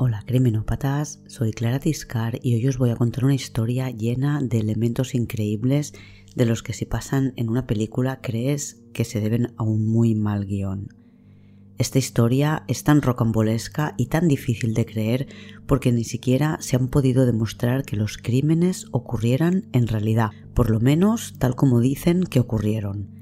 Hola criminópatas, soy Clara Tiscar y hoy os voy a contar una historia llena de elementos increíbles de los que si pasan en una película crees que se deben a un muy mal guion. Esta historia es tan rocambolesca y tan difícil de creer porque ni siquiera se han podido demostrar que los crímenes ocurrieran en realidad, por lo menos tal como dicen que ocurrieron.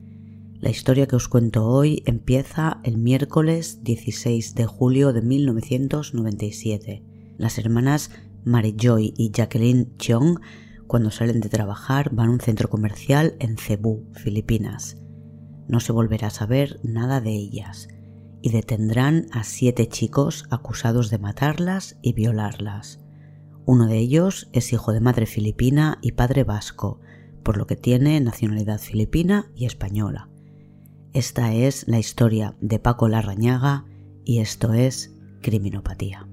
La historia que os cuento hoy empieza el miércoles 16 de julio de 1997. Las hermanas Mary Joy y Jacqueline Cheong, cuando salen de trabajar, van a un centro comercial en Cebu, Filipinas. No se volverá a saber nada de ellas y detendrán a siete chicos acusados de matarlas y violarlas. Uno de ellos es hijo de madre filipina y padre vasco, por lo que tiene nacionalidad filipina y española. Esta es la historia de Paco Larrañaga y esto es Criminopatía.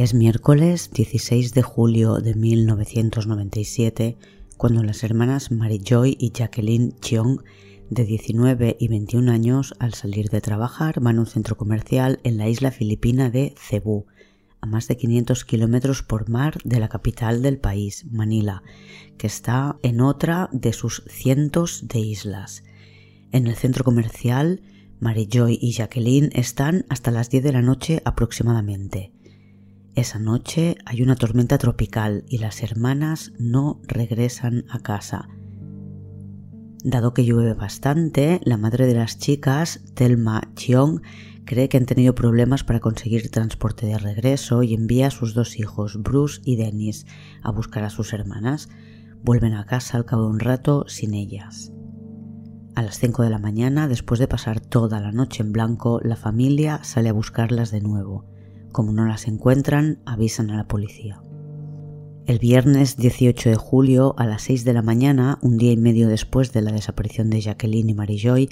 Es miércoles 16 de julio de 1997 cuando las hermanas Mary Joy y Jacqueline Cheong, de 19 y 21 años, al salir de trabajar van a un centro comercial en la isla filipina de Cebu, a más de 500 kilómetros por mar de la capital del país, Manila, que está en otra de sus cientos de islas. En el centro comercial, Mary Joy y Jacqueline están hasta las 10 de la noche aproximadamente. Esa noche hay una tormenta tropical y las hermanas no regresan a casa. Dado que llueve bastante, la madre de las chicas, Thelma Cheong, cree que han tenido problemas para conseguir transporte de regreso y envía a sus dos hijos, Bruce y Dennis, a buscar a sus hermanas. Vuelven a casa al cabo de un rato sin ellas. A las 5 de la mañana, después de pasar toda la noche en blanco, la familia sale a buscarlas de nuevo. Como no las encuentran, avisan a la policía. El viernes 18 de julio a las 6 de la mañana, un día y medio después de la desaparición de Jacqueline y Mary Joy,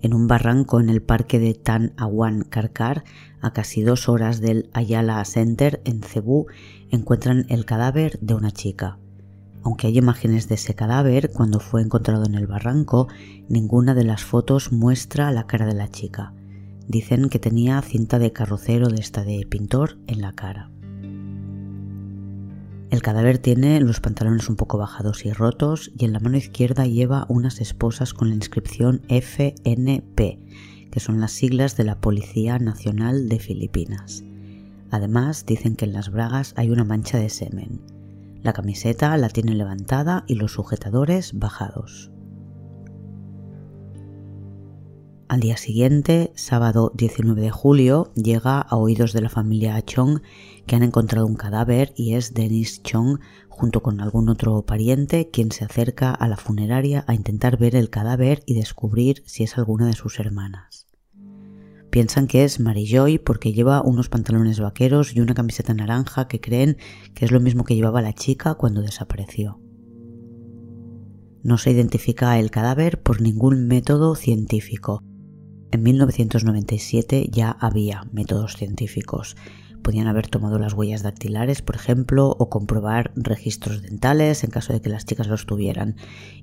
en un barranco en el parque de Tan Awan Karkar, a casi dos horas del Ayala Center en Cebú, encuentran el cadáver de una chica. Aunque hay imágenes de ese cadáver, cuando fue encontrado en el barranco, ninguna de las fotos muestra la cara de la chica. Dicen que tenía cinta de carrocero de esta de pintor en la cara. El cadáver tiene los pantalones un poco bajados y rotos y en la mano izquierda lleva unas esposas con la inscripción FNP, que son las siglas de la Policía Nacional de Filipinas. Además, dicen que en las bragas hay una mancha de semen. La camiseta la tiene levantada y los sujetadores bajados. Al día siguiente, sábado 19 de julio, llega a oídos de la familia Chong que han encontrado un cadáver y es Dennis Chong junto con algún otro pariente quien se acerca a la funeraria a intentar ver el cadáver y descubrir si es alguna de sus hermanas. Piensan que es Mary Joy porque lleva unos pantalones vaqueros y una camiseta naranja que creen que es lo mismo que llevaba la chica cuando desapareció. No se identifica el cadáver por ningún método científico, en 1997 ya había métodos científicos. Podían haber tomado las huellas dactilares, por ejemplo, o comprobar registros dentales en caso de que las chicas los tuvieran.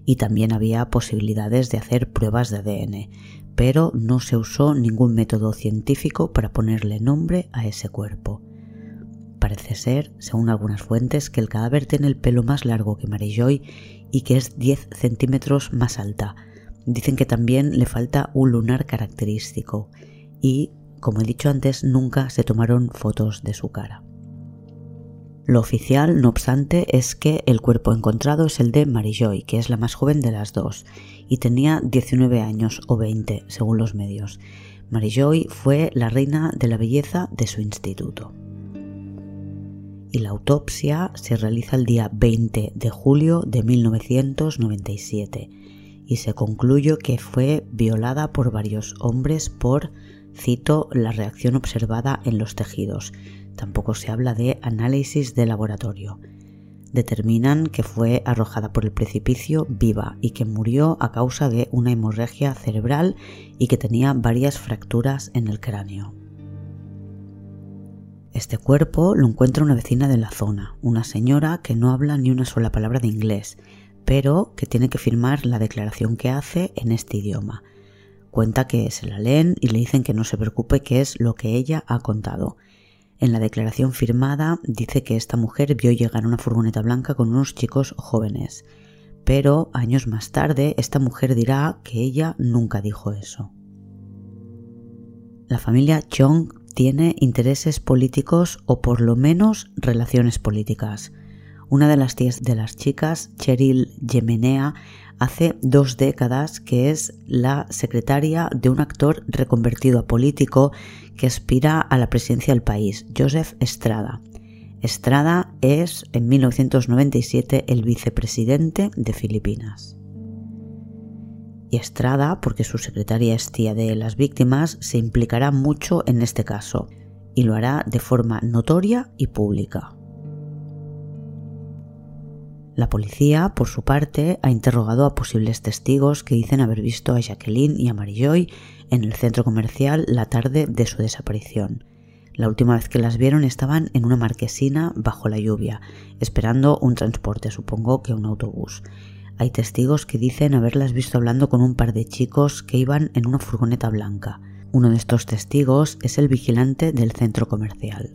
Y también había posibilidades de hacer pruebas de ADN, pero no se usó ningún método científico para ponerle nombre a ese cuerpo. Parece ser, según algunas fuentes, que el cadáver tiene el pelo más largo que Mary Joy y que es 10 centímetros más alta, Dicen que también le falta un lunar característico y, como he dicho antes, nunca se tomaron fotos de su cara. Lo oficial, no obstante, es que el cuerpo encontrado es el de Joy, que es la más joven de las dos, y tenía 19 años o 20, según los medios. Joy fue la reina de la belleza de su instituto. Y la autopsia se realiza el día 20 de julio de 1997 y se concluyó que fue violada por varios hombres por Cito la reacción observada en los tejidos. Tampoco se habla de análisis de laboratorio. Determinan que fue arrojada por el precipicio viva y que murió a causa de una hemorragia cerebral y que tenía varias fracturas en el cráneo. Este cuerpo lo encuentra una vecina de la zona, una señora que no habla ni una sola palabra de inglés, pero que tiene que firmar la declaración que hace en este idioma. Cuenta que se la leen y le dicen que no se preocupe, que es lo que ella ha contado. En la declaración firmada dice que esta mujer vio llegar una furgoneta blanca con unos chicos jóvenes, pero años más tarde esta mujer dirá que ella nunca dijo eso. La familia Chong tiene intereses políticos o por lo menos relaciones políticas. Una de las tías de las chicas, Cheryl Yemenea, hace dos décadas que es la secretaria de un actor reconvertido a político que aspira a la presidencia del país, Joseph Estrada. Estrada es en 1997 el vicepresidente de Filipinas. Y Estrada, porque su secretaria es tía de las víctimas, se implicará mucho en este caso y lo hará de forma notoria y pública. La policía, por su parte, ha interrogado a posibles testigos que dicen haber visto a Jacqueline y a Joy en el centro comercial la tarde de su desaparición. La última vez que las vieron estaban en una marquesina bajo la lluvia, esperando un transporte, supongo que un autobús. Hay testigos que dicen haberlas visto hablando con un par de chicos que iban en una furgoneta blanca. Uno de estos testigos es el vigilante del centro comercial.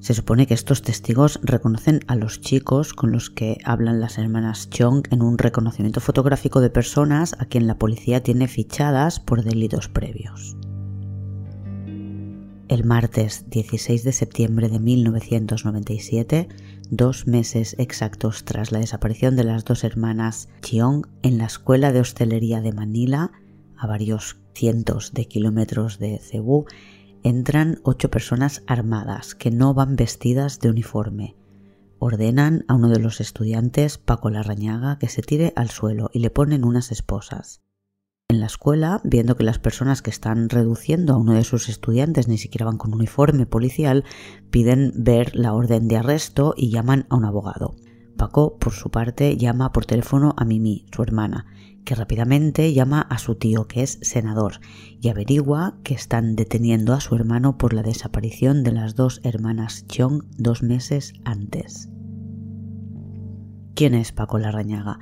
Se supone que estos testigos reconocen a los chicos con los que hablan las hermanas Chong en un reconocimiento fotográfico de personas a quien la policía tiene fichadas por delitos previos. El martes 16 de septiembre de 1997, dos meses exactos tras la desaparición de las dos hermanas Cheong en la escuela de hostelería de Manila, a varios cientos de kilómetros de Cebú, entran ocho personas armadas que no van vestidas de uniforme. Ordenan a uno de los estudiantes, Paco Larrañaga, que se tire al suelo y le ponen unas esposas. En la escuela, viendo que las personas que están reduciendo a uno de sus estudiantes ni siquiera van con uniforme policial, piden ver la orden de arresto y llaman a un abogado. Paco, por su parte, llama por teléfono a Mimi, su hermana, que rápidamente llama a su tío, que es senador, y averigua que están deteniendo a su hermano por la desaparición de las dos hermanas Chong dos meses antes. ¿Quién es Paco Larrañaga?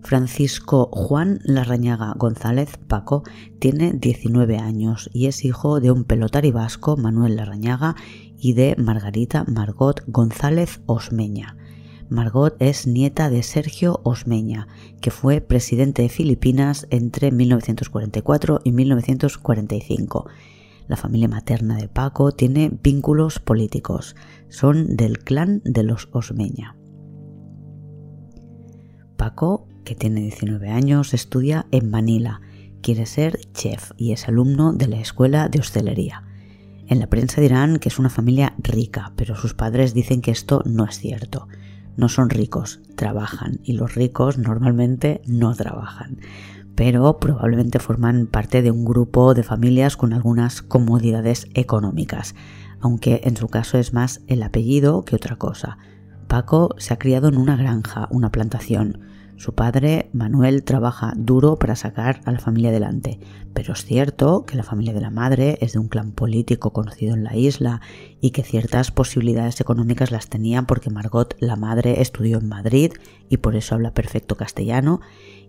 Francisco Juan Larrañaga González Paco tiene 19 años y es hijo de un pelotari vasco, Manuel Larrañaga, y de Margarita Margot González Osmeña. Margot es nieta de Sergio Osmeña, que fue presidente de Filipinas entre 1944 y 1945. La familia materna de Paco tiene vínculos políticos. Son del clan de los Osmeña. Paco que tiene 19 años, estudia en Manila, quiere ser chef y es alumno de la escuela de hostelería. En la prensa dirán que es una familia rica, pero sus padres dicen que esto no es cierto. No son ricos, trabajan y los ricos normalmente no trabajan, pero probablemente forman parte de un grupo de familias con algunas comodidades económicas, aunque en su caso es más el apellido que otra cosa. Paco se ha criado en una granja, una plantación, su padre, Manuel, trabaja duro para sacar a la familia adelante, pero es cierto que la familia de la madre es de un clan político conocido en la isla y que ciertas posibilidades económicas las tenía porque Margot, la madre, estudió en Madrid y por eso habla perfecto castellano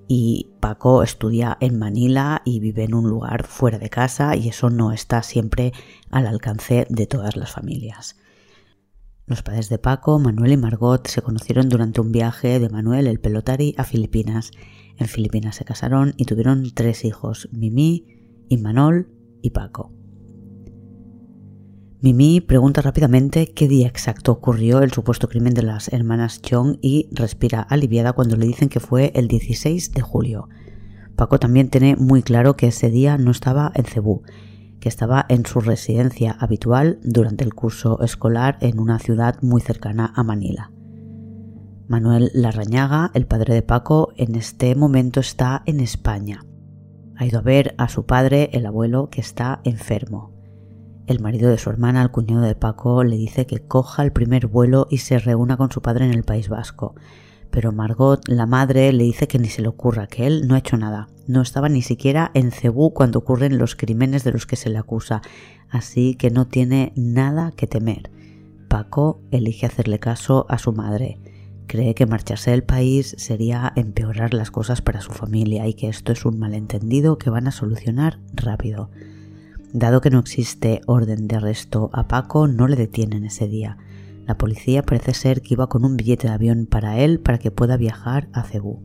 y Paco estudia en Manila y vive en un lugar fuera de casa y eso no está siempre al alcance de todas las familias. Los padres de Paco, Manuel y Margot se conocieron durante un viaje de Manuel el pelotari a Filipinas. En Filipinas se casaron y tuvieron tres hijos, Mimi, Imanol y Paco. Mimi pregunta rápidamente qué día exacto ocurrió el supuesto crimen de las hermanas Chong y respira aliviada cuando le dicen que fue el 16 de julio. Paco también tiene muy claro que ese día no estaba en Cebú que estaba en su residencia habitual durante el curso escolar en una ciudad muy cercana a Manila. Manuel Larrañaga, el padre de Paco, en este momento está en España. Ha ido a ver a su padre, el abuelo, que está enfermo. El marido de su hermana, el cuñado de Paco, le dice que coja el primer vuelo y se reúna con su padre en el País Vasco. Pero Margot, la madre, le dice que ni se le ocurra, que él no ha hecho nada. No estaba ni siquiera en Cebú cuando ocurren los crímenes de los que se le acusa, así que no tiene nada que temer. Paco elige hacerle caso a su madre. Cree que marcharse del país sería empeorar las cosas para su familia y que esto es un malentendido que van a solucionar rápido. Dado que no existe orden de arresto a Paco, no le detienen ese día. La policía parece ser que iba con un billete de avión para él para que pueda viajar a Cebú.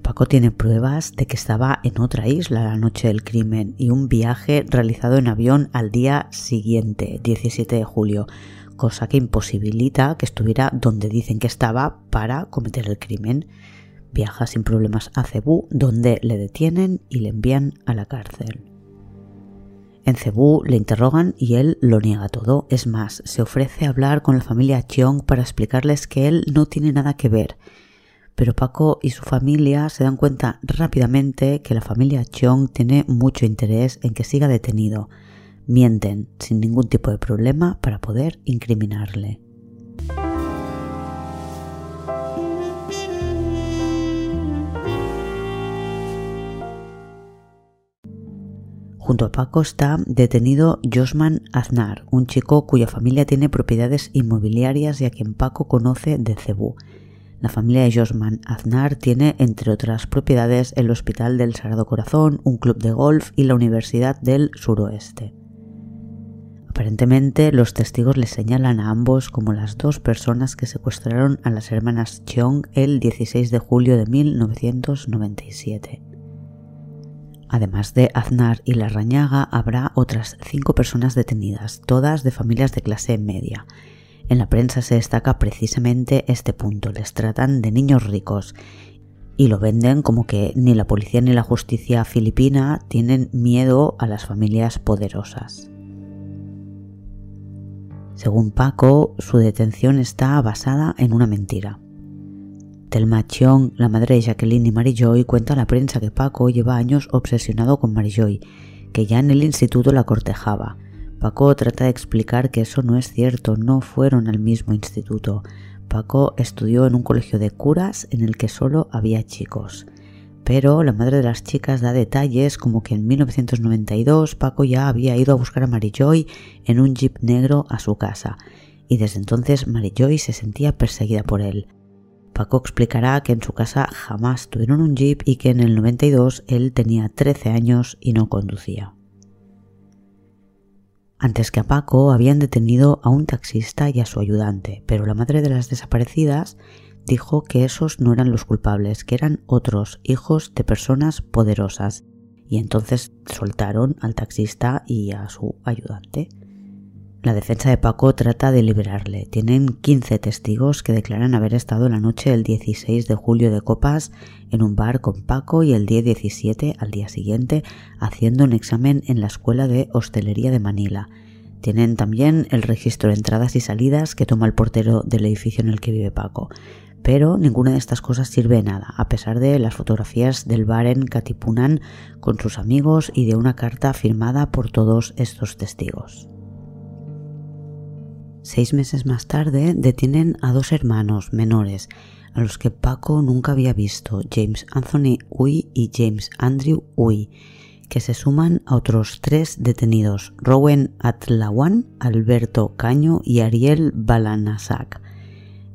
Paco tiene pruebas de que estaba en otra isla la noche del crimen y un viaje realizado en avión al día siguiente, 17 de julio, cosa que imposibilita que estuviera donde dicen que estaba para cometer el crimen. Viaja sin problemas a Cebú, donde le detienen y le envían a la cárcel. En Cebú le interrogan y él lo niega todo. Es más, se ofrece a hablar con la familia Cheong para explicarles que él no tiene nada que ver. Pero Paco y su familia se dan cuenta rápidamente que la familia Cheong tiene mucho interés en que siga detenido. Mienten sin ningún tipo de problema para poder incriminarle. Junto a Paco está detenido Josman Aznar, un chico cuya familia tiene propiedades inmobiliarias y a quien Paco conoce de Cebú. La familia de Josman Aznar tiene, entre otras propiedades, el Hospital del Sagrado Corazón, un club de golf y la Universidad del Suroeste. Aparentemente, los testigos le señalan a ambos como las dos personas que secuestraron a las hermanas Cheong el 16 de julio de 1997. Además de Aznar y Larrañaga, habrá otras cinco personas detenidas, todas de familias de clase media. En la prensa se destaca precisamente este punto, les tratan de niños ricos y lo venden como que ni la policía ni la justicia filipina tienen miedo a las familias poderosas. Según Paco, su detención está basada en una mentira. Telma Chiong, la madre de Jacqueline y Mary Joy, cuenta a la prensa que Paco lleva años obsesionado con Mary Joy, que ya en el instituto la cortejaba. Paco trata de explicar que eso no es cierto, no fueron al mismo instituto. Paco estudió en un colegio de curas en el que solo había chicos. Pero la madre de las chicas da detalles como que en 1992 Paco ya había ido a buscar a Mary Joy en un jeep negro a su casa, y desde entonces Mary Joy se sentía perseguida por él. Paco explicará que en su casa jamás tuvieron un jeep y que en el 92 él tenía 13 años y no conducía. Antes que a Paco habían detenido a un taxista y a su ayudante, pero la madre de las desaparecidas dijo que esos no eran los culpables, que eran otros hijos de personas poderosas, y entonces soltaron al taxista y a su ayudante. La defensa de Paco trata de liberarle. Tienen 15 testigos que declaran haber estado la noche del 16 de julio de Copas en un bar con Paco y el día 17 al día siguiente haciendo un examen en la Escuela de Hostelería de Manila. Tienen también el registro de entradas y salidas que toma el portero del edificio en el que vive Paco. Pero ninguna de estas cosas sirve de nada, a pesar de las fotografías del bar en Katipunan con sus amigos y de una carta firmada por todos estos testigos. Seis meses más tarde detienen a dos hermanos menores, a los que Paco nunca había visto, James Anthony Uy y James Andrew Uy, que se suman a otros tres detenidos, Rowan Atlawan, Alberto Caño y Ariel Balanasak.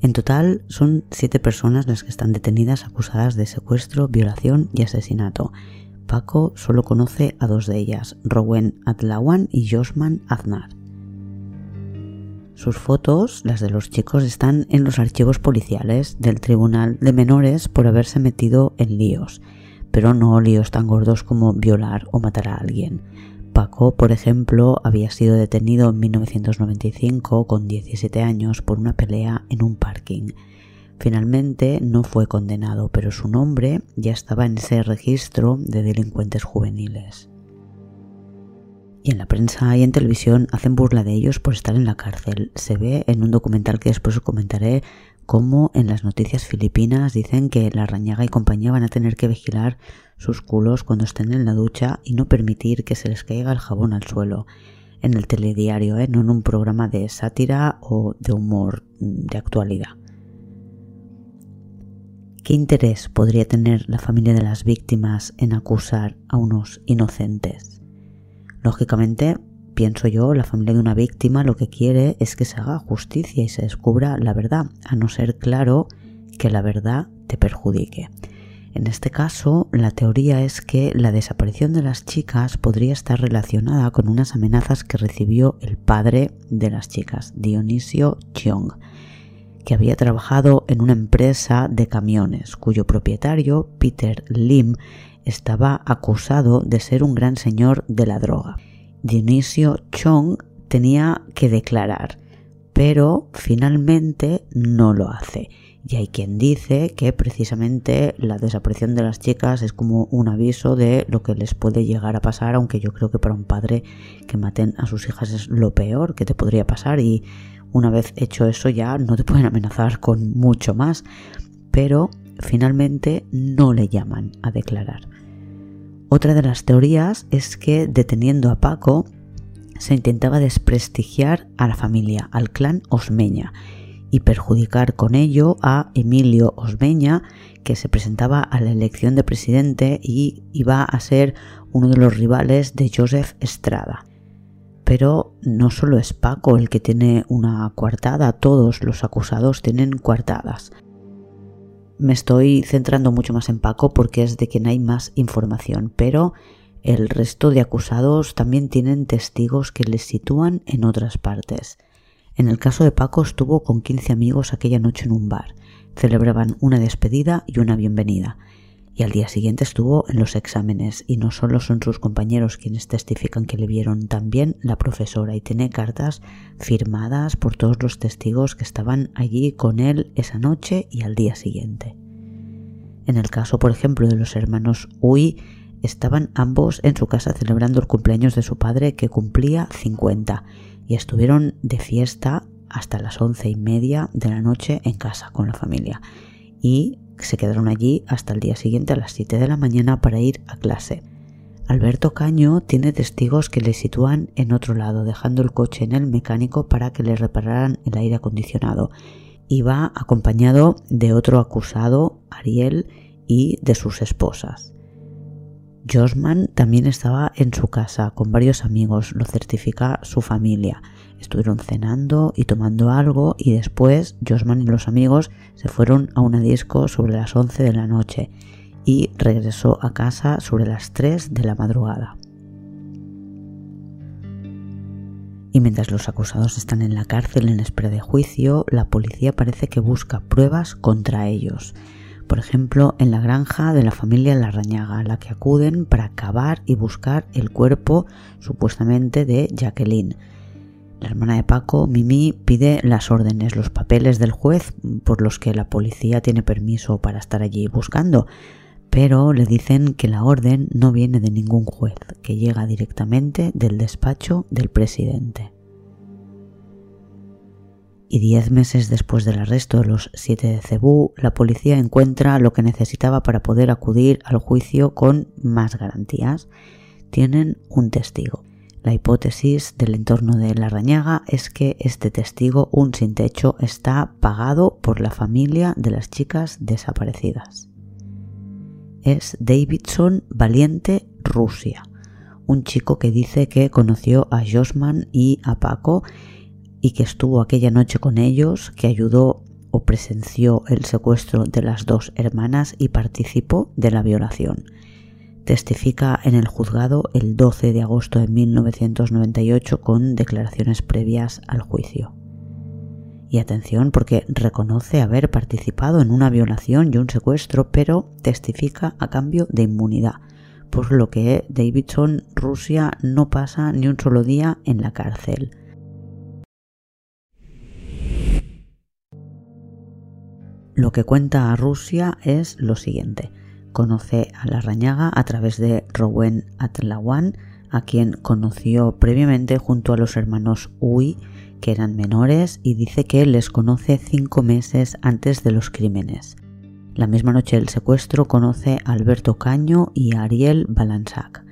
En total son siete personas las que están detenidas acusadas de secuestro, violación y asesinato. Paco solo conoce a dos de ellas, Rowan Atlawan y Josman Aznar. Sus fotos, las de los chicos, están en los archivos policiales del Tribunal de Menores por haberse metido en líos, pero no líos tan gordos como violar o matar a alguien. Paco, por ejemplo, había sido detenido en 1995 con 17 años por una pelea en un parking. Finalmente no fue condenado, pero su nombre ya estaba en ese registro de delincuentes juveniles y en la prensa y en televisión hacen burla de ellos por estar en la cárcel. Se ve en un documental que después os comentaré como en las noticias filipinas dicen que la Rañaga y compañía van a tener que vigilar sus culos cuando estén en la ducha y no permitir que se les caiga el jabón al suelo. En el telediario, ¿eh? no en un programa de sátira o de humor de actualidad. ¿Qué interés podría tener la familia de las víctimas en acusar a unos inocentes? Lógicamente, pienso yo, la familia de una víctima lo que quiere es que se haga justicia y se descubra la verdad, a no ser claro que la verdad te perjudique. En este caso, la teoría es que la desaparición de las chicas podría estar relacionada con unas amenazas que recibió el padre de las chicas, Dionisio Chiong, que había trabajado en una empresa de camiones cuyo propietario, Peter Lim, estaba acusado de ser un gran señor de la droga. Dionisio Chong tenía que declarar, pero finalmente no lo hace. Y hay quien dice que precisamente la desaparición de las chicas es como un aviso de lo que les puede llegar a pasar, aunque yo creo que para un padre que maten a sus hijas es lo peor que te podría pasar y una vez hecho eso ya no te pueden amenazar con mucho más. Pero finalmente no le llaman a declarar. Otra de las teorías es que deteniendo a Paco se intentaba desprestigiar a la familia, al clan Osmeña, y perjudicar con ello a Emilio Osmeña, que se presentaba a la elección de presidente y iba a ser uno de los rivales de Joseph Estrada. Pero no solo es Paco el que tiene una coartada, todos los acusados tienen coartadas. Me estoy centrando mucho más en Paco porque es de quien hay más información, pero el resto de acusados también tienen testigos que les sitúan en otras partes. En el caso de Paco estuvo con 15 amigos aquella noche en un bar. Celebraban una despedida y una bienvenida y al día siguiente estuvo en los exámenes. Y no solo son sus compañeros quienes testifican que le vieron, también la profesora. Y tiene cartas firmadas por todos los testigos que estaban allí con él esa noche y al día siguiente. En el caso, por ejemplo, de los hermanos Uy, estaban ambos en su casa celebrando el cumpleaños de su padre que cumplía 50 y estuvieron de fiesta hasta las once y media de la noche en casa con la familia. Y se quedaron allí hasta el día siguiente a las 7 de la mañana para ir a clase. Alberto Caño tiene testigos que le sitúan en otro lado, dejando el coche en el mecánico para que le repararan el aire acondicionado. Iba acompañado de otro acusado, Ariel, y de sus esposas. Josman también estaba en su casa con varios amigos, lo certifica su familia. Estuvieron cenando y tomando algo y después Josman y los amigos se fueron a una disco sobre las 11 de la noche y regresó a casa sobre las 3 de la madrugada. Y mientras los acusados están en la cárcel en espera de juicio, la policía parece que busca pruebas contra ellos por ejemplo en la granja de la familia Larrañaga, a la que acuden para cavar y buscar el cuerpo supuestamente de Jacqueline. La hermana de Paco, Mimi, pide las órdenes, los papeles del juez por los que la policía tiene permiso para estar allí buscando, pero le dicen que la orden no viene de ningún juez, que llega directamente del despacho del presidente y diez meses después del arresto de los siete de Cebú, la policía encuentra lo que necesitaba para poder acudir al juicio con más garantías. Tienen un testigo. La hipótesis del entorno de la rañaga es que este testigo, un sin techo, está pagado por la familia de las chicas desaparecidas. Es Davidson Valiente Rusia, un chico que dice que conoció a Josman y a Paco y que estuvo aquella noche con ellos, que ayudó o presenció el secuestro de las dos hermanas y participó de la violación. Testifica en el juzgado el 12 de agosto de 1998 con declaraciones previas al juicio. Y atención porque reconoce haber participado en una violación y un secuestro, pero testifica a cambio de inmunidad, por lo que Davidson Rusia no pasa ni un solo día en la cárcel. Lo que cuenta a Rusia es lo siguiente. Conoce a la rañaga a través de Rowen Atlawan, a quien conoció previamente junto a los hermanos Ui, que eran menores y dice que les conoce cinco meses antes de los crímenes. La misma noche del secuestro conoce a Alberto Caño y a Ariel Balansac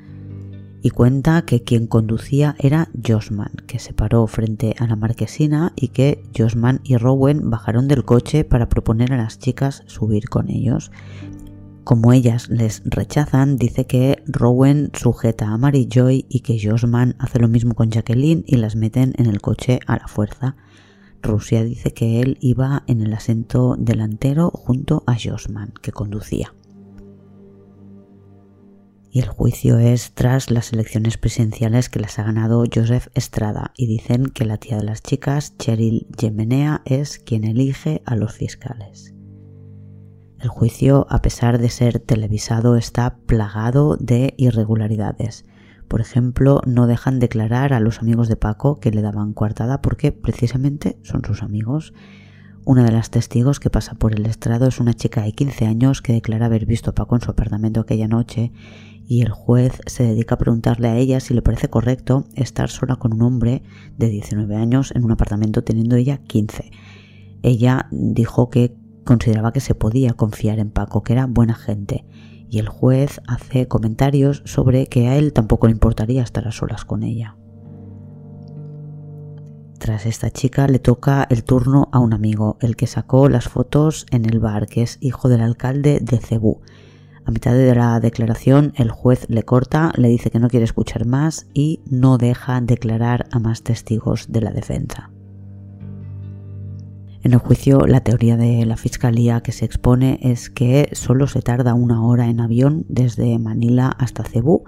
y cuenta que quien conducía era Josman, que se paró frente a la marquesina y que Josman y Rowan bajaron del coche para proponer a las chicas subir con ellos. Como ellas les rechazan, dice que Rowan sujeta a Mary Joy y que Josman hace lo mismo con Jacqueline y las meten en el coche a la fuerza. Rusia dice que él iba en el asiento delantero junto a Josman, que conducía y el juicio es tras las elecciones presidenciales que las ha ganado Joseph Estrada y dicen que la tía de las chicas, Cheryl Yemenea, es quien elige a los fiscales. El juicio, a pesar de ser televisado, está plagado de irregularidades. Por ejemplo, no dejan declarar a los amigos de Paco que le daban coartada porque precisamente son sus amigos. Una de las testigos que pasa por el estrado es una chica de 15 años que declara haber visto a Paco en su apartamento aquella noche y el juez se dedica a preguntarle a ella si le parece correcto estar sola con un hombre de 19 años en un apartamento teniendo ella 15. Ella dijo que consideraba que se podía confiar en Paco, que era buena gente, y el juez hace comentarios sobre que a él tampoco le importaría estar a solas con ella. Tras esta chica le toca el turno a un amigo, el que sacó las fotos en el bar, que es hijo del alcalde de Cebú, a mitad de la declaración el juez le corta, le dice que no quiere escuchar más y no deja declarar a más testigos de la defensa. En el juicio, la teoría de la fiscalía que se expone es que solo se tarda una hora en avión desde Manila hasta Cebú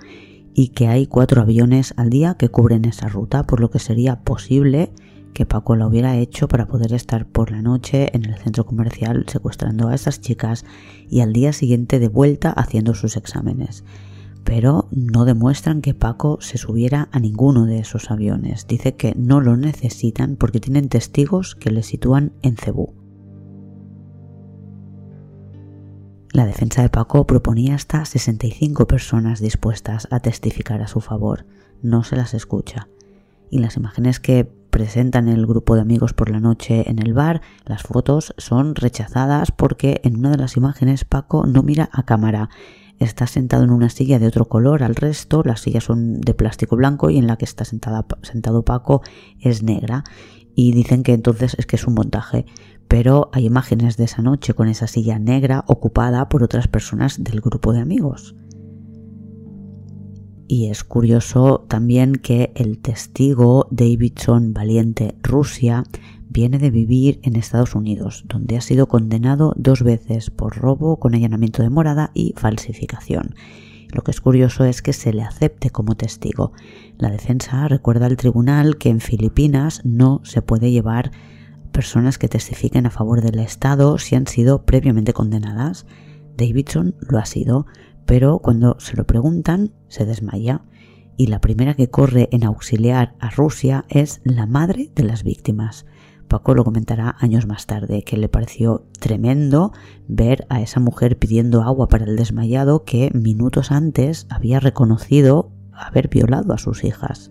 y que hay cuatro aviones al día que cubren esa ruta, por lo que sería posible que Paco lo hubiera hecho para poder estar por la noche en el centro comercial secuestrando a esas chicas y al día siguiente de vuelta haciendo sus exámenes. Pero no demuestran que Paco se subiera a ninguno de esos aviones. Dice que no lo necesitan porque tienen testigos que le sitúan en Cebú. La defensa de Paco proponía hasta 65 personas dispuestas a testificar a su favor. No se las escucha. Y las imágenes que presentan el grupo de amigos por la noche en el bar, las fotos son rechazadas porque en una de las imágenes Paco no mira a cámara. Está sentado en una silla de otro color al resto, las sillas son de plástico blanco y en la que está sentado Paco es negra. Y dicen que entonces es que es un montaje, pero hay imágenes de esa noche con esa silla negra ocupada por otras personas del grupo de amigos. Y es curioso también que el testigo Davidson Valiente Rusia viene de vivir en Estados Unidos, donde ha sido condenado dos veces por robo con allanamiento de morada y falsificación. Lo que es curioso es que se le acepte como testigo. La defensa recuerda al tribunal que en Filipinas no se puede llevar personas que testifiquen a favor del Estado si han sido previamente condenadas. Davidson lo ha sido, pero cuando se lo preguntan se desmaya y la primera que corre en auxiliar a Rusia es la madre de las víctimas. Paco lo comentará años más tarde, que le pareció tremendo ver a esa mujer pidiendo agua para el desmayado que minutos antes había reconocido haber violado a sus hijas.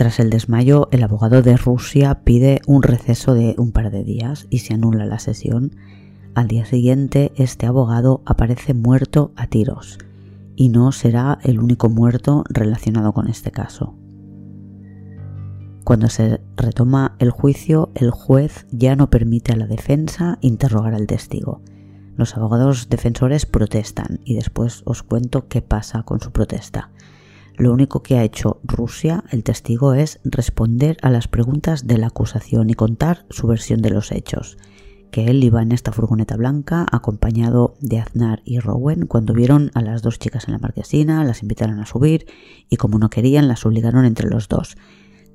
Tras el desmayo, el abogado de Rusia pide un receso de un par de días y se anula la sesión al día siguiente, este abogado aparece muerto a tiros, y no será el único muerto relacionado con este caso. Cuando se retoma el juicio, el juez ya no permite a la defensa interrogar al testigo. Los abogados defensores protestan y después os cuento qué pasa con su protesta. Lo único que ha hecho Rusia, el testigo, es responder a las preguntas de la acusación y contar su versión de los hechos que él iba en esta furgoneta blanca acompañado de Aznar y Rowen cuando vieron a las dos chicas en la marquesina, las invitaron a subir y como no querían las obligaron entre los dos.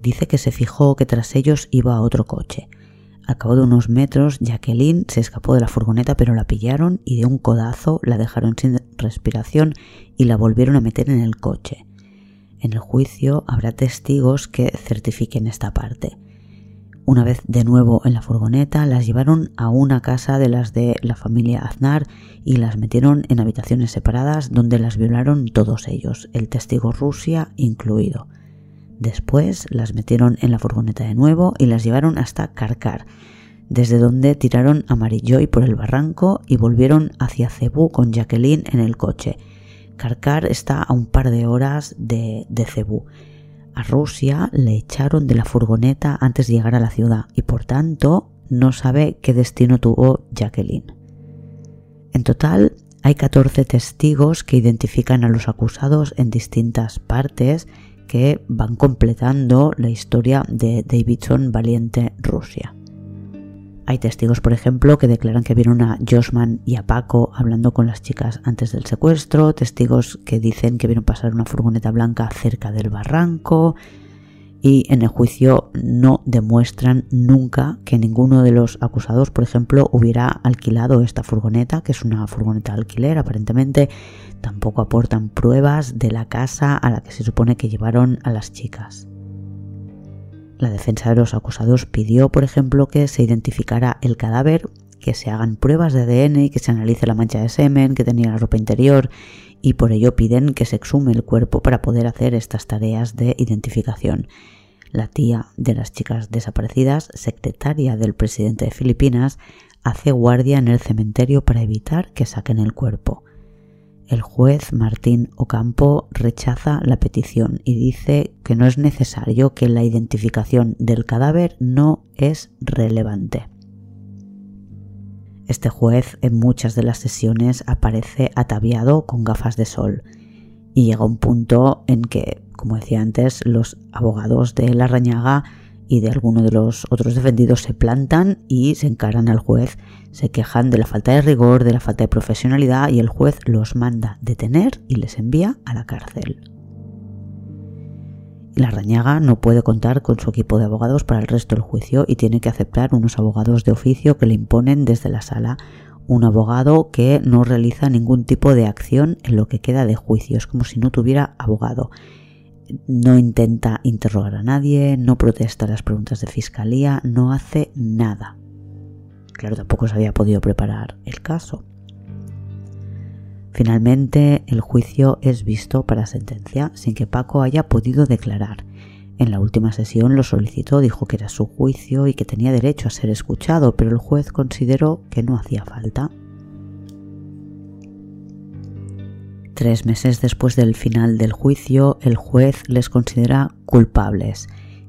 Dice que se fijó que tras ellos iba otro coche. Al cabo de unos metros, Jacqueline se escapó de la furgoneta pero la pillaron y de un codazo la dejaron sin respiración y la volvieron a meter en el coche. En el juicio habrá testigos que certifiquen esta parte. Una vez de nuevo en la furgoneta, las llevaron a una casa de las de la familia Aznar y las metieron en habitaciones separadas donde las violaron todos ellos, el testigo Rusia incluido. Después las metieron en la furgoneta de nuevo y las llevaron hasta Carcar, desde donde tiraron a Joy por el barranco y volvieron hacia Cebú con Jacqueline en el coche. Carcar está a un par de horas de, de Cebú. A Rusia le echaron de la furgoneta antes de llegar a la ciudad y por tanto no sabe qué destino tuvo Jacqueline. En total hay 14 testigos que identifican a los acusados en distintas partes que van completando la historia de Davidson Valiente Rusia. Hay testigos, por ejemplo, que declaran que vieron a Josman y a Paco hablando con las chicas antes del secuestro, testigos que dicen que vieron pasar una furgoneta blanca cerca del barranco. Y en el juicio no demuestran nunca que ninguno de los acusados, por ejemplo, hubiera alquilado esta furgoneta, que es una furgoneta de alquiler aparentemente, tampoco aportan pruebas de la casa a la que se supone que llevaron a las chicas. La defensa de los acusados pidió, por ejemplo, que se identificara el cadáver, que se hagan pruebas de ADN que se analice la mancha de semen que tenía la ropa interior y por ello piden que se exhume el cuerpo para poder hacer estas tareas de identificación. La tía de las chicas desaparecidas, secretaria del presidente de Filipinas, hace guardia en el cementerio para evitar que saquen el cuerpo. El juez Martín Ocampo rechaza la petición y dice que no es necesario que la identificación del cadáver no es relevante. Este juez en muchas de las sesiones aparece ataviado con gafas de sol y llega un punto en que, como decía antes, los abogados de la rañaga y de alguno de los otros defendidos se plantan y se encaran al juez, se quejan de la falta de rigor, de la falta de profesionalidad y el juez los manda detener y les envía a la cárcel. La Rañaga no puede contar con su equipo de abogados para el resto del juicio y tiene que aceptar unos abogados de oficio que le imponen desde la sala. Un abogado que no realiza ningún tipo de acción en lo que queda de juicio, es como si no tuviera abogado no intenta interrogar a nadie, no protesta las preguntas de fiscalía, no hace nada. Claro, tampoco se había podido preparar el caso. Finalmente, el juicio es visto para sentencia sin que Paco haya podido declarar. En la última sesión lo solicitó, dijo que era su juicio y que tenía derecho a ser escuchado, pero el juez consideró que no hacía falta. Tres meses después del final del juicio, el juez les considera culpables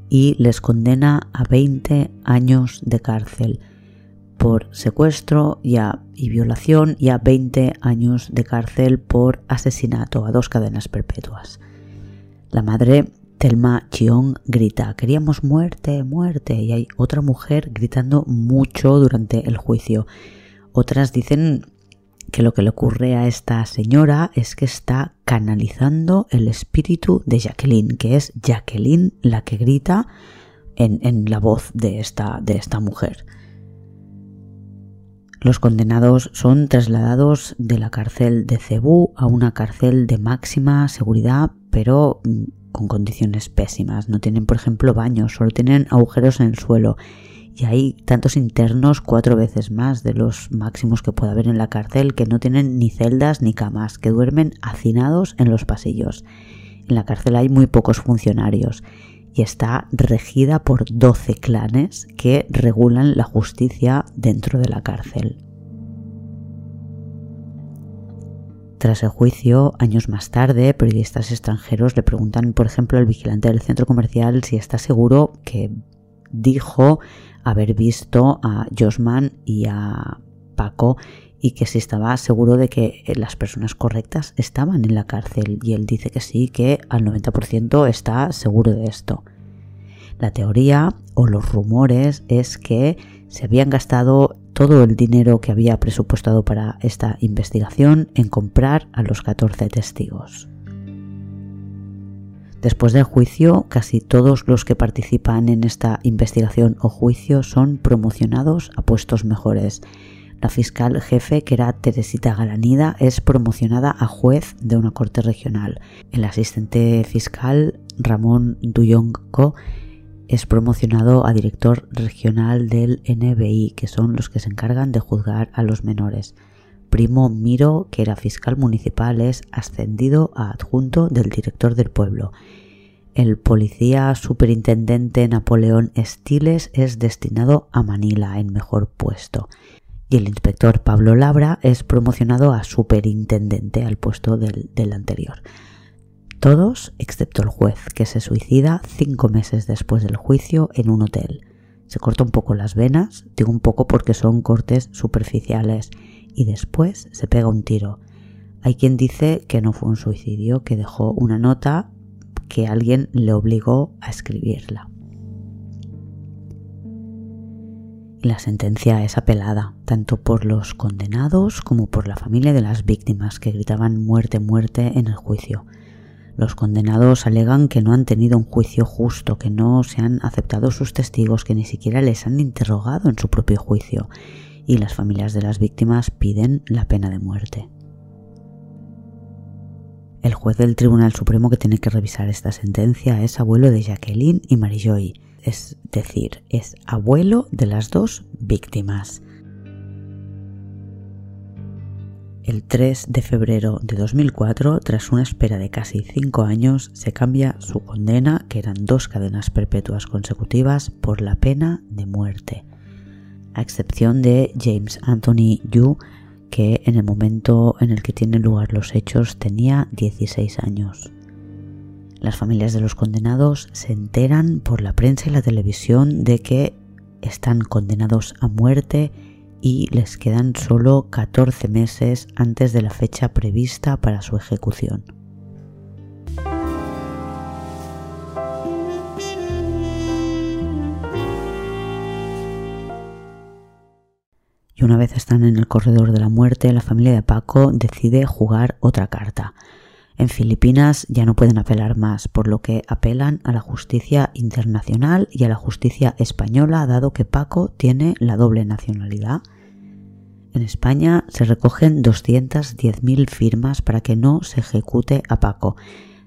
y les condena a 20 años de cárcel por secuestro y, violación y a 20 años de cárcel por asesinato a dos cadenas perpetuas. La madre Telma Chiong grita, queríamos muerte, muerte, y hay otra mujer gritando mucho durante el juicio. Otras dicen que lo que le ocurre a esta señora es que está canalizando el espíritu de Jacqueline, que es Jacqueline la que grita en, la voz de esta, de esta mujer. Los condenados son trasladados de la cárcel de Cebú a una cárcel de máxima seguridad, pero mm, con condiciones pésimas. No tienen, por ejemplo, baños, solo tienen agujeros en el suelo y hay tantos internos cuatro veces más de los máximos que puede haber en la cárcel que no tienen ni celdas ni camas, que duermen hacinados en los pasillos. En la cárcel hay muy pocos funcionarios y está regida por 12 clanes que regulan la justicia dentro de la cárcel. Tras el juicio, años más tarde, periodistas extranjeros le preguntan, por ejemplo, al vigilante del centro comercial si está seguro que dijo haber visto a Josman y a Paco y que si estaba seguro de que las personas correctas estaban en la cárcel y él dice que sí, que al 90% está seguro de esto. La teoría o los rumores es que se habían gastado todo el dinero que había presupuestado para esta investigación en comprar a los 14 testigos. Después del juicio, casi todos los que participan en esta investigación o juicio son promocionados a puestos mejores. La fiscal jefe, que era Teresita Galanida, es promocionada a juez de una corte regional. El asistente fiscal, Ramón Duyong es promocionado a director regional del NBI, que son los que se encargan de juzgar a los menores. Primo Miro, que era fiscal municipal, es ascendido a adjunto del director del pueblo. el policía superintendente Napoleón Estiles es destinado a Manila en mejor puesto y el inspector Pablo Labra es promocionado a superintendente al puesto del, del, anterior. Todos, excepto el juez, que se suicida cinco meses después del juicio en un hotel. Se corta un poco las venas, digo un poco porque son cortes superficiales, y después se pega un tiro. Hay quien dice que no fue un suicidio, que dejó una nota que alguien le obligó a escribirla. La sentencia es apelada, tanto por los condenados como por la familia de las víctimas que gritaban muerte, muerte en el juicio. Los condenados alegan que no han tenido un juicio justo, que no se han aceptado sus testigos, que ni siquiera les han interrogado en su propio juicio, y las familias de las víctimas piden la pena de muerte. El juez del Tribunal Supremo que tiene que revisar esta sentencia es abuelo de Jacqueline y Marijoy, es decir, es abuelo de las dos víctimas. El 3 de febrero de 2004, tras una espera de casi cinco años, se cambia su condena, que eran dos cadenas perpetuas consecutivas, por la pena de muerte, a excepción de James Anthony Yu, que en el momento en el que tienen lugar los hechos tenía 16 años. Las familias de los condenados se enteran por la prensa y la televisión de que están condenados a muerte y les quedan solo 14 meses antes de la fecha prevista para su ejecución. Y una vez están en el corredor de la muerte, la familia de Paco decide jugar otra carta. En Filipinas ya no pueden apelar más, por lo que apelan a la justicia internacional y a la justicia española, dado que Paco tiene la doble nacionalidad. En España se recogen 210.000 firmas para que no se ejecute a Paco.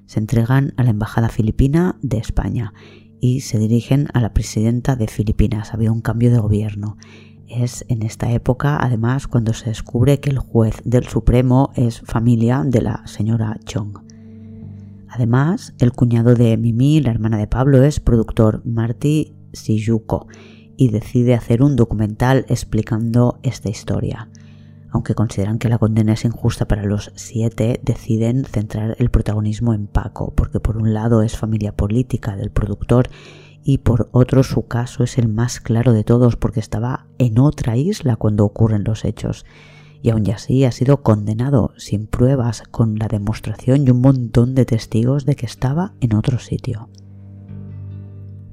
Se entregan a la Embajada Filipina de España y se dirigen a la presidenta de Filipinas. Había un cambio de gobierno es en esta época, además, cuando se descubre que el juez del Supremo es familia de la señora Chong. Además, el cuñado de Mimi, la hermana de Pablo, es productor Marty Shiyuko y decide hacer un documental explicando esta historia. Aunque consideran que la condena es injusta para los siete, deciden centrar el protagonismo en Paco, porque por un lado es familia política del productor y por otro su caso es el más claro de todos porque estaba en otra isla cuando ocurren los hechos y aún así ha sido condenado sin pruebas con la demostración y un montón de testigos de que estaba en otro sitio.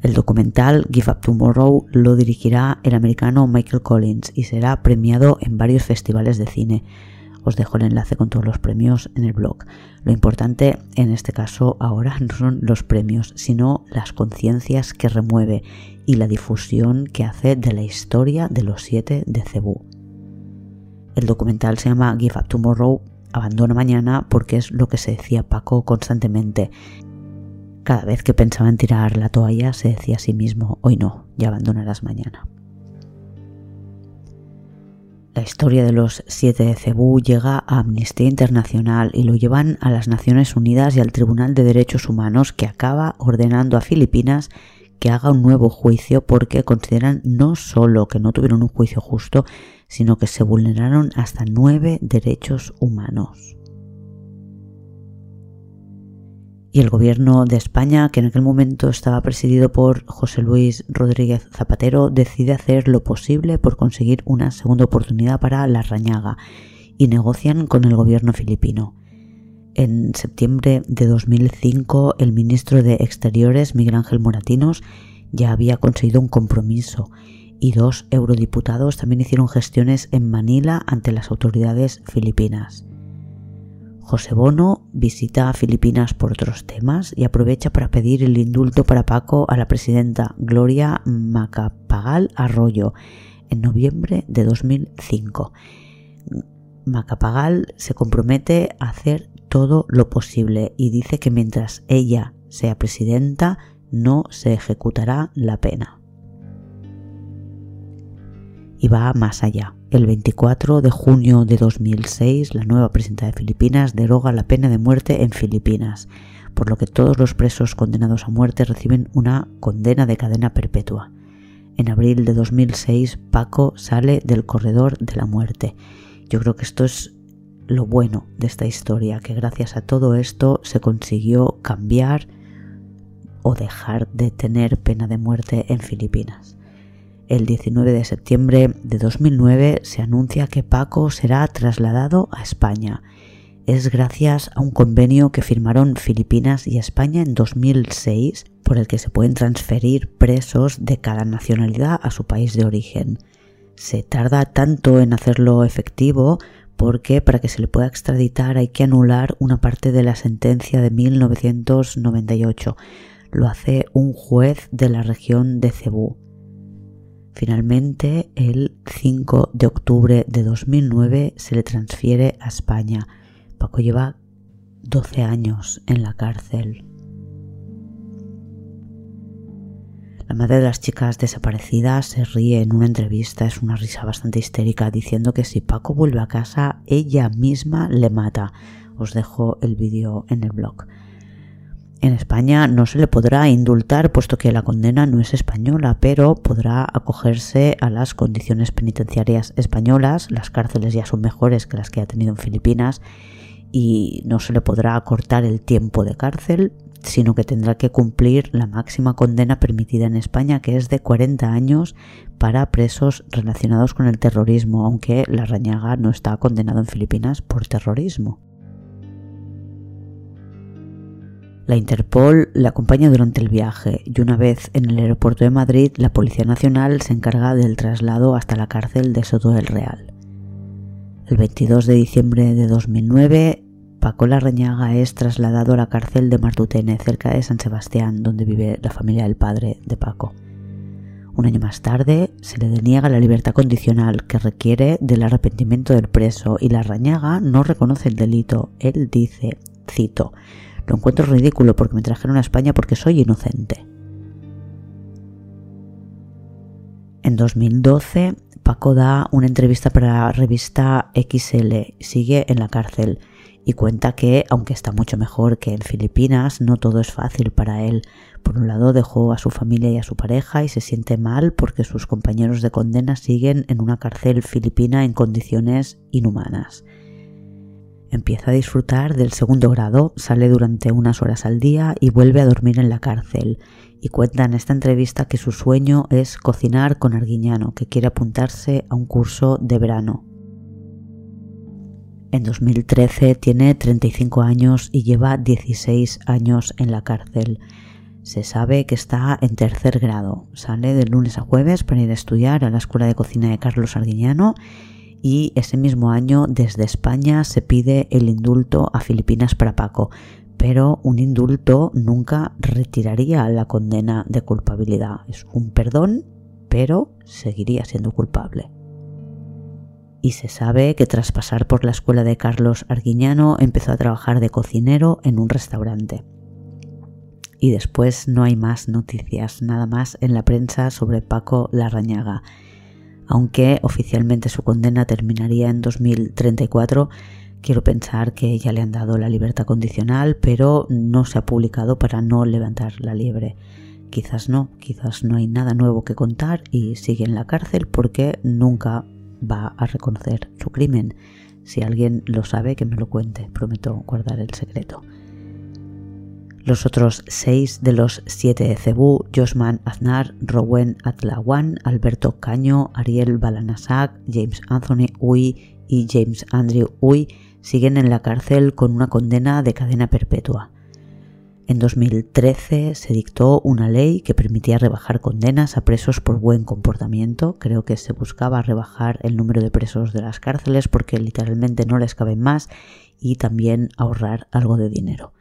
El documental Give Up Tomorrow lo dirigirá el americano Michael Collins y será premiado en varios festivales de cine, os dejo el enlace con todos los premios en el blog. Lo importante en este caso ahora no son los premios, sino las conciencias que remueve y la difusión que hace de la historia de los siete de Cebú. El documental se llama Give Up Tomorrow, Abandona Mañana, porque es lo que se decía Paco constantemente. Cada vez que pensaba en tirar la toalla se decía a sí mismo, hoy no, ya abandonarás mañana. La historia de los siete de Cebú llega a Amnistía Internacional y lo llevan a las Naciones Unidas y al Tribunal de Derechos Humanos que acaba ordenando a Filipinas que haga un nuevo juicio porque consideran no solo que no tuvieron un juicio justo, sino que se vulneraron hasta nueve derechos humanos. Y el gobierno de España, que en aquel momento estaba presidido por José Luis Rodríguez Zapatero, decide hacer lo posible por conseguir una segunda oportunidad para la Rañaga y negocian con el gobierno filipino. En septiembre de 2005, el ministro de Exteriores, Miguel Ángel Moratinos, ya había conseguido un compromiso y dos eurodiputados también hicieron gestiones en Manila ante las autoridades filipinas. José Bono visita Filipinas por otros temas y aprovecha para pedir el indulto para Paco a la presidenta Gloria Macapagal Arroyo en noviembre de 2005. Macapagal se compromete a hacer todo lo posible y dice que mientras ella sea presidenta no se ejecutará la pena. Y va más allá. El 24 de junio de 2006, la nueva presidenta de Filipinas deroga la pena de muerte en Filipinas, por lo que todos los presos condenados a muerte reciben una condena de cadena perpetua. En abril de 2006, Paco sale del corredor de la muerte. Yo creo que esto es lo bueno de esta historia, que gracias a todo esto se consiguió cambiar o dejar de tener pena de muerte en Filipinas. El 19 de septiembre de 2009 se anuncia que Paco será trasladado a España. Es gracias a un convenio que firmaron Filipinas y España en 2006 por el que se pueden transferir presos de cada nacionalidad a su país de origen. Se tarda tanto en hacerlo efectivo porque para que se le pueda extraditar hay que anular una parte de la sentencia de 1998. Lo hace un juez de la región de Cebú. Finalmente, el 5 de octubre de 2009 se le transfiere a España. Paco lleva 12 años en la cárcel. La madre de las chicas desaparecidas se ríe en una entrevista, es una risa bastante histérica, diciendo que si Paco vuelve a casa, ella misma le mata. Os dejo el vídeo en el blog. En España no se le podrá indultar puesto que la condena no es española, pero podrá acogerse a las condiciones penitenciarias españolas. Las cárceles ya son mejores que las que ha tenido en Filipinas y no se le podrá acortar el tiempo de cárcel, sino que tendrá que cumplir la máxima condena permitida en España, que es de 40 años para presos relacionados con el terrorismo, aunque la Rañaga no está condenado en Filipinas por terrorismo. La Interpol le acompaña durante el viaje y una vez en el aeropuerto de Madrid, la Policía Nacional se encarga del traslado hasta la cárcel de Soto del Real. El 22 de diciembre de 2009, Paco Larrañaga es trasladado a la cárcel de Martutene, cerca de San Sebastián, donde vive la familia del padre de Paco. Un año más tarde se le deniega la libertad condicional que requiere del arrepentimiento del preso y Larrañaga no reconoce el delito. Él dice, cito, lo encuentro ridículo porque me trajeron a España porque soy inocente. En 2012, Paco da una entrevista para la revista XL, sigue en la cárcel y cuenta que, aunque está mucho mejor que en Filipinas, no todo es fácil para él. Por un lado dejó a su familia y a su pareja y se siente mal porque sus compañeros de condena siguen en una cárcel filipina en condiciones inhumanas. Empieza a disfrutar del segundo grado, sale durante unas horas al día y vuelve a dormir en la cárcel. Y cuenta en esta entrevista que su sueño es cocinar con Arguiñano, que quiere apuntarse a un curso de verano. En 2013 tiene 35 años y lleva 16 años en la cárcel. Se sabe que está en tercer grado. Sale de lunes a jueves para ir a estudiar a la Escuela de Cocina de Carlos Arguiñano y ese mismo año desde España se pide el indulto a Filipinas para Paco, pero un indulto nunca retiraría la condena de culpabilidad. Es un perdón, pero seguiría siendo culpable y se sabe que tras pasar por la escuela de Carlos Arguiñano empezó a trabajar de cocinero en un restaurante. Y después no hay más noticias, nada más en la prensa sobre Paco Larrañaga. Aunque oficialmente su condena terminaría en 2034, quiero pensar que ya le han dado la libertad condicional, pero no se ha publicado para no levantar la liebre. Quizás no, quizás no hay nada nuevo que contar y sigue en la cárcel porque nunca va a reconocer su crimen. Si alguien lo sabe, que me lo cuente. Prometo guardar el secreto. Los otros seis de los siete de Cebú, Josman Aznar, Rowen Atlawan, Alberto Caño, Ariel Balanasak, James Anthony Uy y James Andrew Uy, siguen en la cárcel con una condena de cadena perpetua. En 2013 se dictó una ley que permitía rebajar condenas a presos por buen comportamiento. Creo que se buscaba rebajar el número de presos de las cárceles porque literalmente no les caben más y también ahorrar algo de dinero.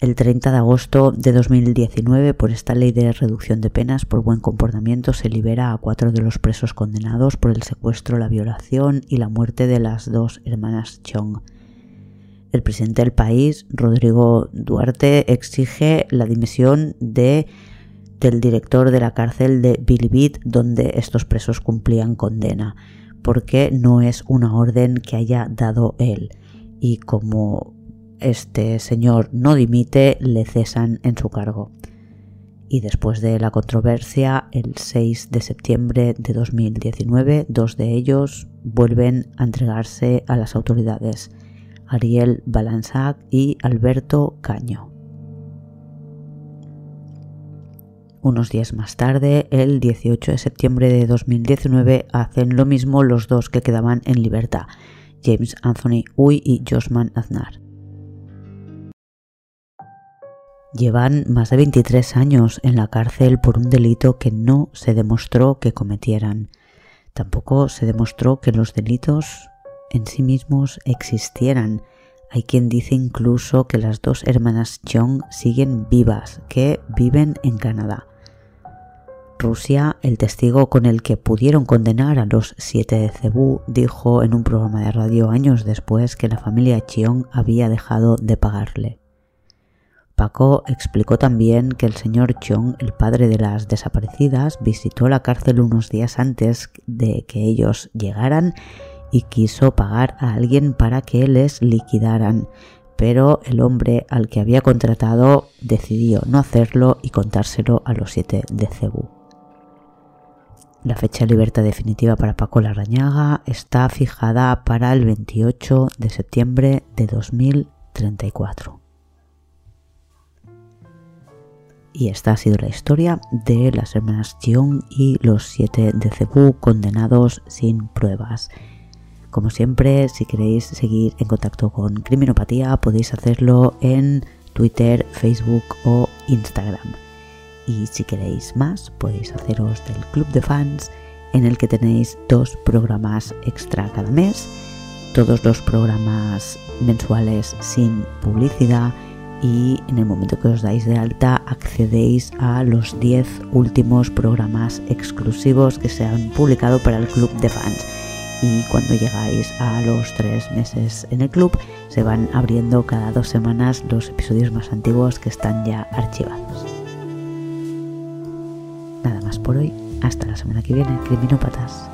El 30 de agosto de 2019, por esta ley de reducción de penas por buen comportamiento, se libera a cuatro de los presos condenados por el secuestro, la violación y la muerte de las dos hermanas Chong. El presidente del país, Rodrigo Duarte, exige la dimisión de, del director de la cárcel de Bilibid, donde estos presos cumplían condena, porque no es una orden que haya dado él. Y como este señor no dimite, le cesan en su cargo. Y después de la controversia, el 6 de septiembre de 2019, dos de ellos vuelven a entregarse a las autoridades, Ariel Balanzac y Alberto Caño. Unos días más tarde, el 18 de septiembre de 2019, hacen lo mismo los dos que quedaban en libertad, James Anthony Uy y Josman Aznar. Llevan más de 23 años en la cárcel por un delito que no se demostró que cometieran. Tampoco se demostró que los delitos en sí mismos existieran. Hay quien dice incluso que las dos hermanas Chong siguen vivas, que viven en Canadá. Rusia, el testigo con el que pudieron condenar a los siete de Cebú, dijo en un programa de radio años después que la familia Chiong había dejado de pagarle. Paco explicó también que el señor Chong, el padre de las desaparecidas, visitó la cárcel unos días antes de que ellos llegaran y quiso pagar a alguien para que les liquidaran, pero el hombre al que había contratado decidió no hacerlo y contárselo a los siete de Cebú. La fecha de libertad definitiva para Paco Larrañaga está fijada para el 28 de septiembre de 2034. Y esta ha sido la historia de las hermanas Chiong y los siete de Cebú condenados sin pruebas. Como siempre, si queréis seguir en contacto con Criminopatía, podéis hacerlo en Twitter, Facebook o Instagram. Y si queréis más, podéis haceros del club de fans en el que tenéis dos programas extra cada mes, todos los programas mensuales sin publicidad y en el momento que os dais de alta accedéis a los 10 últimos programas exclusivos que se han publicado para el club de fans. Y cuando llegáis a los tres meses en el club, se van abriendo cada dos semanas los episodios más antiguos que están ya archivados por hoy. Hasta la semana que viene, criminópatas.